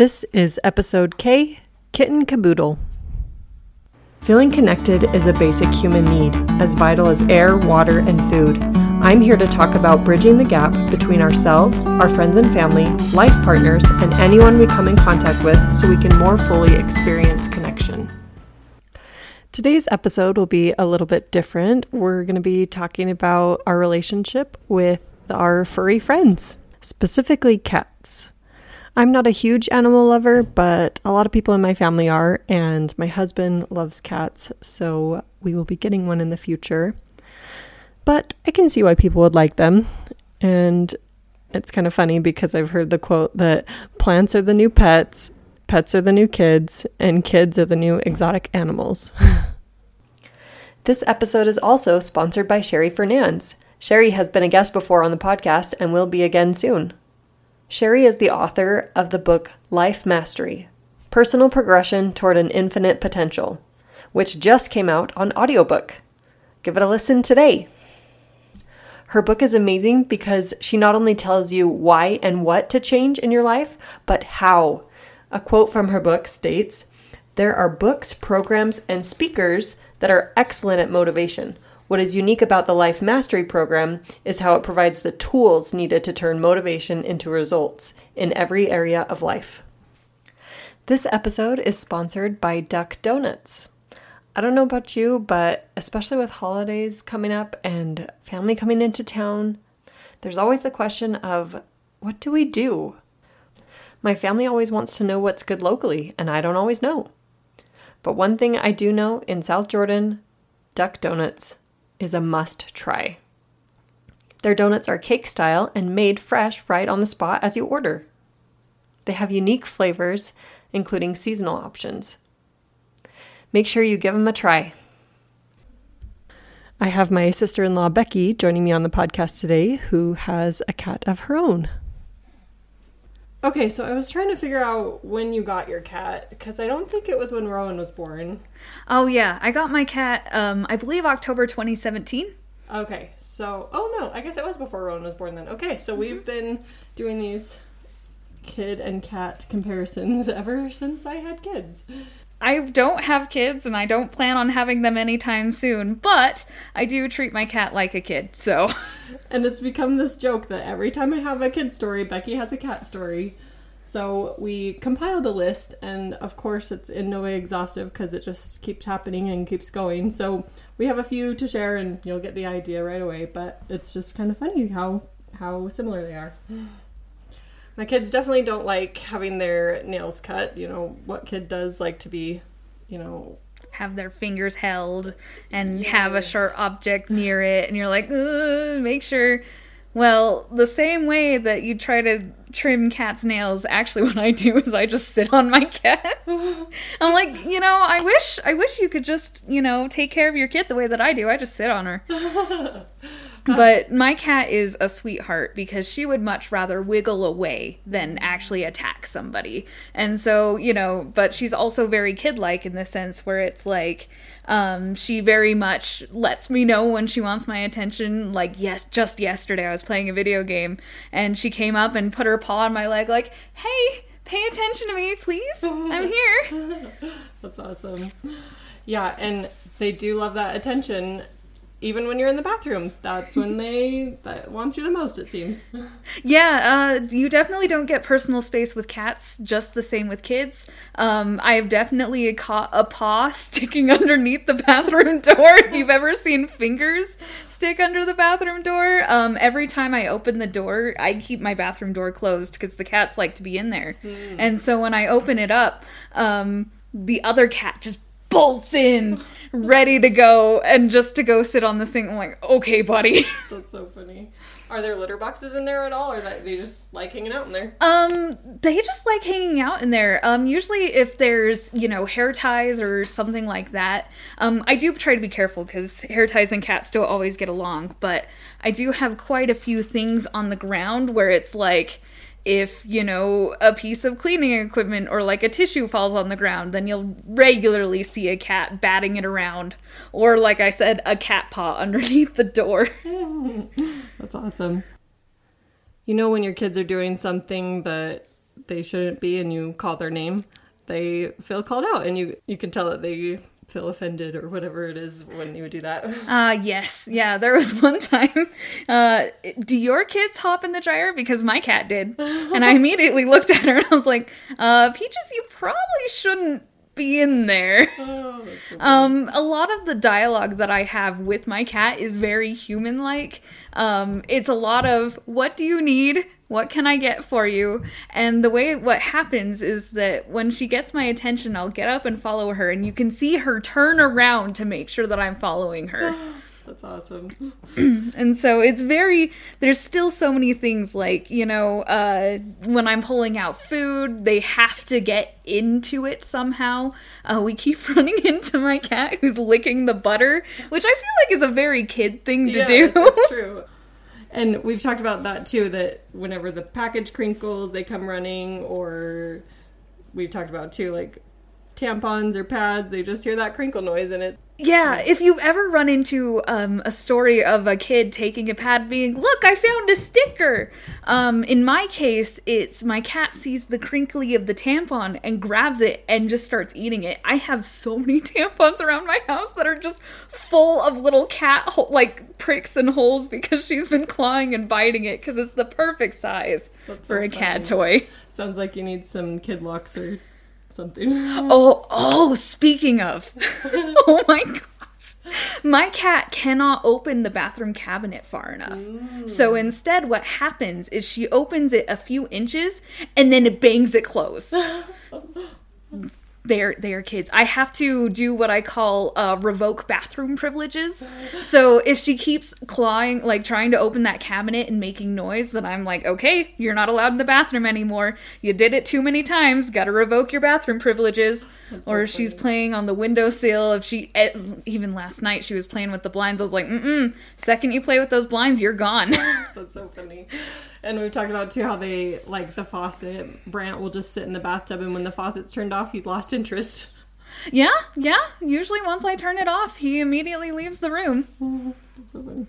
This is episode K Kitten Caboodle. Feeling connected is a basic human need, as vital as air, water, and food. I'm here to talk about bridging the gap between ourselves, our friends and family, life partners, and anyone we come in contact with so we can more fully experience connection. Today's episode will be a little bit different. We're going to be talking about our relationship with our furry friends, specifically cats. I'm not a huge animal lover, but a lot of people in my family are, and my husband loves cats, so we will be getting one in the future. But I can see why people would like them, and it's kind of funny because I've heard the quote that plants are the new pets, pets are the new kids, and kids are the new exotic animals. this episode is also sponsored by Sherry Fernandez. Sherry has been a guest before on the podcast and will be again soon. Sherry is the author of the book Life Mastery Personal Progression Toward an Infinite Potential, which just came out on audiobook. Give it a listen today. Her book is amazing because she not only tells you why and what to change in your life, but how. A quote from her book states There are books, programs, and speakers that are excellent at motivation what is unique about the Life Mastery program is how it provides the tools needed to turn motivation into results in every area of life. This episode is sponsored by Duck Donuts. I don't know about you, but especially with holidays coming up and family coming into town, there's always the question of what do we do? My family always wants to know what's good locally, and I don't always know. But one thing I do know in South Jordan, Duck Donuts is a must try. Their donuts are cake style and made fresh right on the spot as you order. They have unique flavors, including seasonal options. Make sure you give them a try. I have my sister in law, Becky, joining me on the podcast today, who has a cat of her own. Okay, so I was trying to figure out when you got your cat because I don't think it was when Rowan was born. Oh yeah, I got my cat. Um, I believe October 2017. Okay, so oh no, I guess it was before Rowan was born then. Okay, so mm-hmm. we've been doing these kid and cat comparisons ever since I had kids. I don't have kids and I don't plan on having them anytime soon, but I do treat my cat like a kid, so. and it's become this joke that every time I have a kid story, Becky has a cat story. So we compiled a list, and of course, it's in no way exhaustive because it just keeps happening and keeps going. So we have a few to share, and you'll get the idea right away. But it's just kind of funny how how similar they are. My kids definitely don't like having their nails cut. You know, what kid does like to be, you know, have their fingers held and yes. have a sharp object near it, and you're like, make sure. Well, the same way that you try to trim cat's nails, actually, what I do is I just sit on my cat. I'm like, you know, I wish, I wish you could just, you know, take care of your kid the way that I do. I just sit on her. but my cat is a sweetheart because she would much rather wiggle away than actually attack somebody. And so, you know, but she's also very kid like in the sense where it's like, um, she very much lets me know when she wants my attention. Like, yes, just yesterday I was playing a video game and she came up and put her paw on my leg, like, hey, pay attention to me, please. I'm here. That's awesome. Yeah, and they do love that attention even when you're in the bathroom, that's when they want you the most, it seems. Yeah, uh, you definitely don't get personal space with cats, just the same with kids. Um, I have definitely caught a paw sticking underneath the bathroom door. if you've ever seen fingers stick under the bathroom door, um, every time I open the door, I keep my bathroom door closed because the cats like to be in there. Mm. And so when I open it up, um, the other cat just bolts in ready to go and just to go sit on the sink. I'm like, okay, buddy. That's so funny. Are there litter boxes in there at all, or that they just like hanging out in there? Um, they just like hanging out in there. Um, usually if there's you know hair ties or something like that, um, I do try to be careful because hair ties and cats don't always get along. But I do have quite a few things on the ground where it's like if you know a piece of cleaning equipment or like a tissue falls on the ground then you'll regularly see a cat batting it around or like i said a cat paw underneath the door. That's awesome. You know when your kids are doing something that they shouldn't be and you call their name, they feel called out and you you can tell that they feel offended or whatever it is when you would do that. Uh yes. Yeah, there was one time uh do your kids hop in the dryer because my cat did. And I immediately looked at her and I was like, "Uh Peaches, you probably shouldn't be in there." Oh, so Um, a lot of the dialogue that I have with my cat is very human like. Um, it's a lot of what do you need? What can I get for you? And the way what happens is that when she gets my attention, I'll get up and follow her, and you can see her turn around to make sure that I'm following her. that's awesome. And so it's very, there's still so many things like, you know, uh, when I'm pulling out food, they have to get into it somehow. Uh, we keep running into my cat who's licking the butter, which I feel like is a very kid thing to yes, do. That's true. And we've talked about that too. That whenever the package crinkles, they come running, or we've talked about too, like tampons or pads. They just hear that crinkle noise, and it Yeah, if you've ever run into um, a story of a kid taking a pad being, look, I found a sticker. Um, in my case, it's my cat sees the crinkly of the tampon and grabs it and just starts eating it. I have so many tampons around my house that are just full of little cat ho- like pricks and holes because she's been clawing and biting it because it's the perfect size That's for so a cat funny. toy. sounds like you need some kid locks or something. Oh, oh, speaking of. oh my gosh. My cat cannot open the bathroom cabinet far enough. So instead, what happens is she opens it a few inches and then it bangs it closed. They're they're kids. I have to do what I call uh, revoke bathroom privileges. So if she keeps clawing, like trying to open that cabinet and making noise, then I'm like, okay, you're not allowed in the bathroom anymore. You did it too many times. Got to revoke your bathroom privileges. Or if she's playing on the windowsill. If she eh, even last night she was playing with the blinds, I was like, mm mm. Second you play with those blinds, you're gone. That's so funny. And we've talked about too how they like the faucet. Brant will just sit in the bathtub, and when the faucet's turned off, he's lost interest. yeah, yeah. Usually once I turn it off, he immediately leaves the room. That's so funny.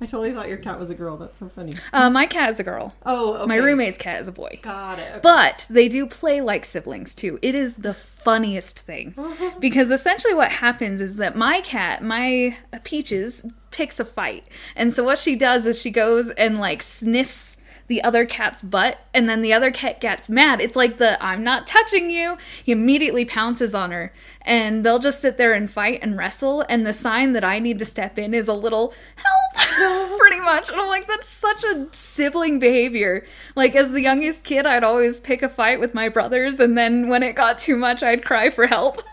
I totally thought your cat was a girl. That's so funny. Uh, my cat is a girl. Oh, okay. My roommate's cat is a boy. Got it. Okay. But they do play like siblings too. It is the funniest thing. because essentially what happens is that my cat, my Peaches, picks a fight. And so what she does is she goes and like sniffs the other cat's butt and then the other cat gets mad. It's like the I'm not touching you. He immediately pounces on her and they'll just sit there and fight and wrestle and the sign that I need to step in is a little help pretty much. And I'm like that's such a sibling behavior. Like as the youngest kid, I'd always pick a fight with my brothers and then when it got too much, I'd cry for help.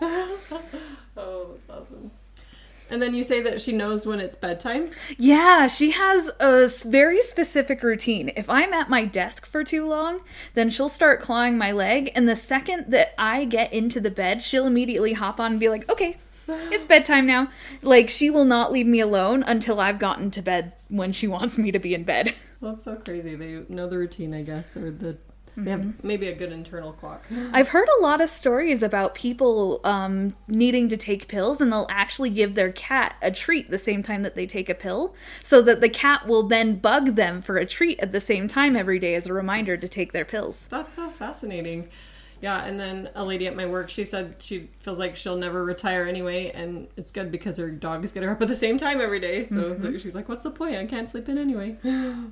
And then you say that she knows when it's bedtime. Yeah, she has a very specific routine. If I'm at my desk for too long, then she'll start clawing my leg, and the second that I get into the bed, she'll immediately hop on and be like, okay, it's bedtime now. Like, she will not leave me alone until I've gotten to bed when she wants me to be in bed. That's so crazy. They know the routine, I guess, or the have maybe a good internal clock. I've heard a lot of stories about people um, needing to take pills, and they'll actually give their cat a treat the same time that they take a pill, so that the cat will then bug them for a treat at the same time every day as a reminder to take their pills. That's so fascinating. Yeah, and then a lady at my work, she said she feels like she'll never retire anyway, and it's good because her dogs get her up at the same time every day. So it's mm-hmm. like, she's like, "What's the point? I can't sleep in anyway."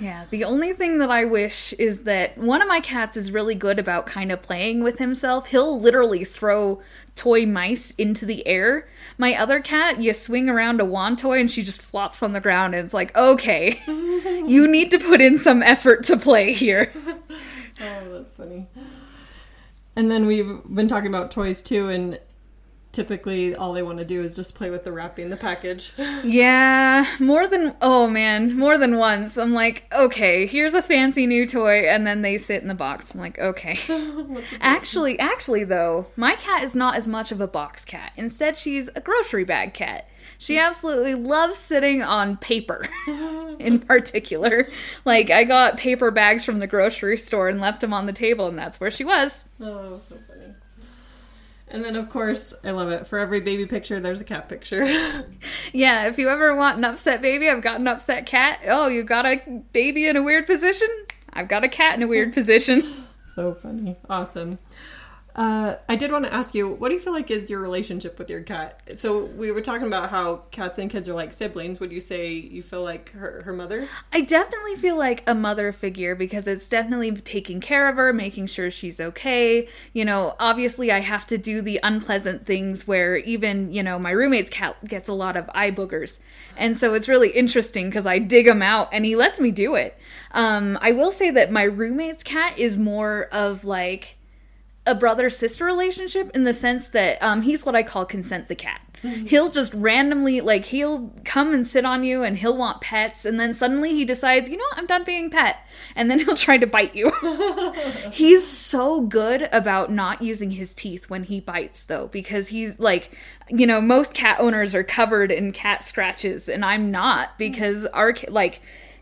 Yeah, the only thing that I wish is that one of my cats is really good about kind of playing with himself. He'll literally throw toy mice into the air. My other cat, you swing around a wand toy and she just flops on the ground, and it's like, okay, you need to put in some effort to play here. Oh, that's funny. And then we've been talking about toys too, and typically all they want to do is just play with the wrapping, the package. Yeah, more than oh man, more than once. I'm like, okay, here's a fancy new toy, and then they sit in the box. I'm like, okay. actually, actually though, my cat is not as much of a box cat. Instead, she's a grocery bag cat. She hmm. absolutely loves sitting on paper, in particular. Like I got paper bags from the grocery store and left them on the table, and that's where she was. Oh, so funny. And then, of course, I love it. For every baby picture, there's a cat picture. Yeah, if you ever want an upset baby, I've got an upset cat. Oh, you got a baby in a weird position? I've got a cat in a weird position. so funny. Awesome. Uh, I did want to ask you, what do you feel like is your relationship with your cat? So we were talking about how cats and kids are like siblings. Would you say you feel like her, her mother? I definitely feel like a mother figure because it's definitely taking care of her, making sure she's okay. You know, obviously I have to do the unpleasant things where even, you know, my roommate's cat gets a lot of eye boogers. And so it's really interesting because I dig him out and he lets me do it. Um, I will say that my roommate's cat is more of like, a brother sister relationship in the sense that um, he's what I call consent the cat. Mm-hmm. He'll just randomly, like, he'll come and sit on you and he'll want pets, and then suddenly he decides, you know, what? I'm done being pet, and then he'll try to bite you. he's so good about not using his teeth when he bites, though, because he's like, you know, most cat owners are covered in cat scratches, and I'm not because our, like,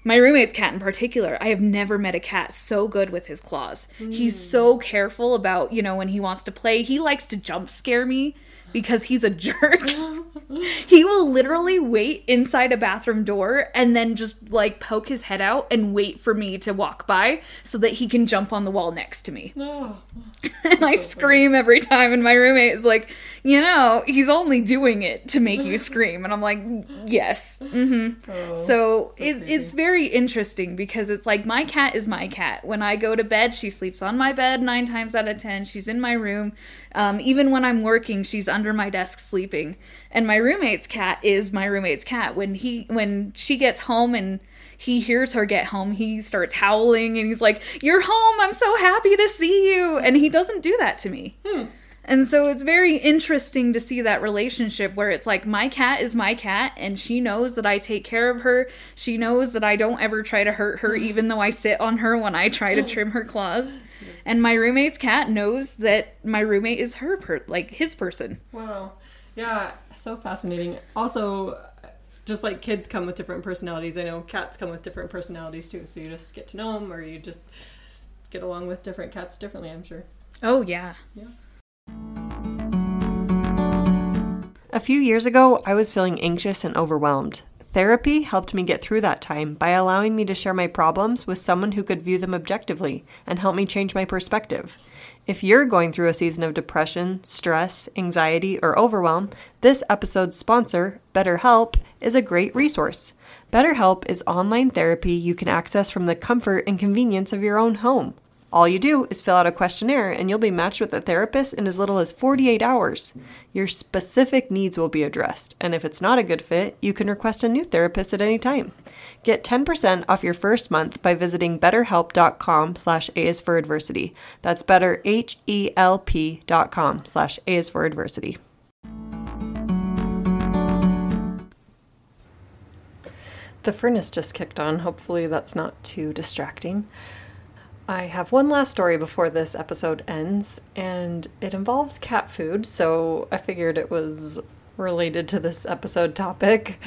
my roommate's cat in particular, I have never met a cat so good with his claws. Mm. He's so careful about, you know, when he wants to play. He likes to jump scare me because he's a jerk. he will literally wait inside a bathroom door and then just like poke his head out and wait for me to walk by so that he can jump on the wall next to me. Oh, and I so scream funny. every time, and my roommate is like, you know, he's only doing it to make you scream. And I'm like, yes. Mm-hmm. Oh, so, so it, it's very interesting because it's like my cat is my cat. When I go to bed, she sleeps on my bed nine times out of ten. She's in my room. Um, even when I'm working, she's under my desk sleeping. And my roommate's cat is my roommate's cat. When he when she gets home and he hears her get home, he starts howling and he's like, "You're home! I'm so happy to see you!" And he doesn't do that to me. Hmm. And so it's very interesting to see that relationship where it's like my cat is my cat and she knows that I take care of her. She knows that I don't ever try to hurt her even though I sit on her when I try to trim her claws. Yes. And my roommate's cat knows that my roommate is her per- like his person. Wow. Yeah, so fascinating. Also, just like kids come with different personalities, I know cats come with different personalities too. So you just get to know them or you just get along with different cats differently, I'm sure. Oh, yeah. Yeah. A few years ago, I was feeling anxious and overwhelmed. Therapy helped me get through that time by allowing me to share my problems with someone who could view them objectively and help me change my perspective. If you're going through a season of depression, stress, anxiety, or overwhelm, this episode's sponsor, BetterHelp, is a great resource. BetterHelp is online therapy you can access from the comfort and convenience of your own home. All you do is fill out a questionnaire and you'll be matched with a therapist in as little as 48 hours. Your specific needs will be addressed, and if it's not a good fit, you can request a new therapist at any time. Get 10% off your first month by visiting betterhelp.com slash A is for adversity. That's better, H-E-L-P dot com slash A is for adversity. The furnace just kicked on. Hopefully that's not too distracting. I have one last story before this episode ends, and it involves cat food, so I figured it was related to this episode topic.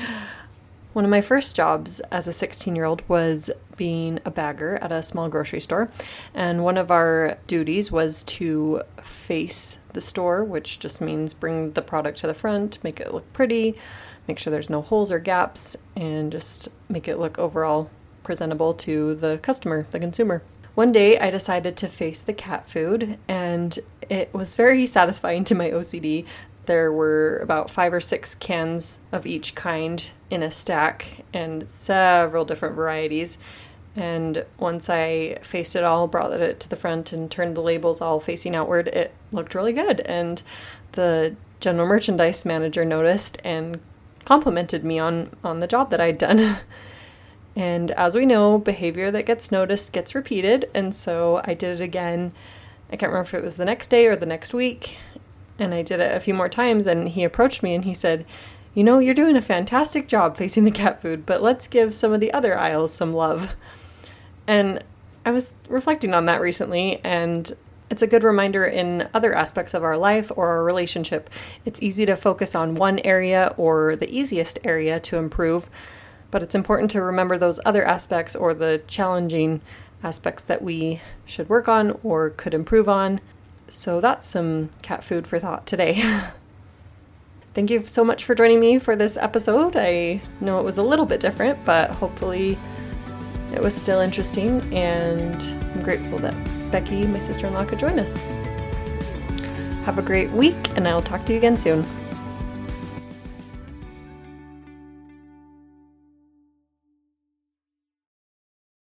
One of my first jobs as a 16 year old was being a bagger at a small grocery store, and one of our duties was to face the store, which just means bring the product to the front, make it look pretty, make sure there's no holes or gaps, and just make it look overall presentable to the customer, the consumer. One day I decided to face the cat food, and it was very satisfying to my OCD. There were about five or six cans of each kind in a stack and several different varieties. And once I faced it all, brought it to the front, and turned the labels all facing outward, it looked really good. And the general merchandise manager noticed and complimented me on, on the job that I'd done. And as we know, behavior that gets noticed gets repeated. And so I did it again. I can't remember if it was the next day or the next week. And I did it a few more times. And he approached me and he said, You know, you're doing a fantastic job facing the cat food, but let's give some of the other aisles some love. And I was reflecting on that recently. And it's a good reminder in other aspects of our life or our relationship. It's easy to focus on one area or the easiest area to improve but it's important to remember those other aspects or the challenging aspects that we should work on or could improve on. So that's some cat food for thought today. Thank you so much for joining me for this episode. I know it was a little bit different, but hopefully it was still interesting, and I'm grateful that Becky, my sister in law, could join us. Have a great week, and I'll talk to you again soon.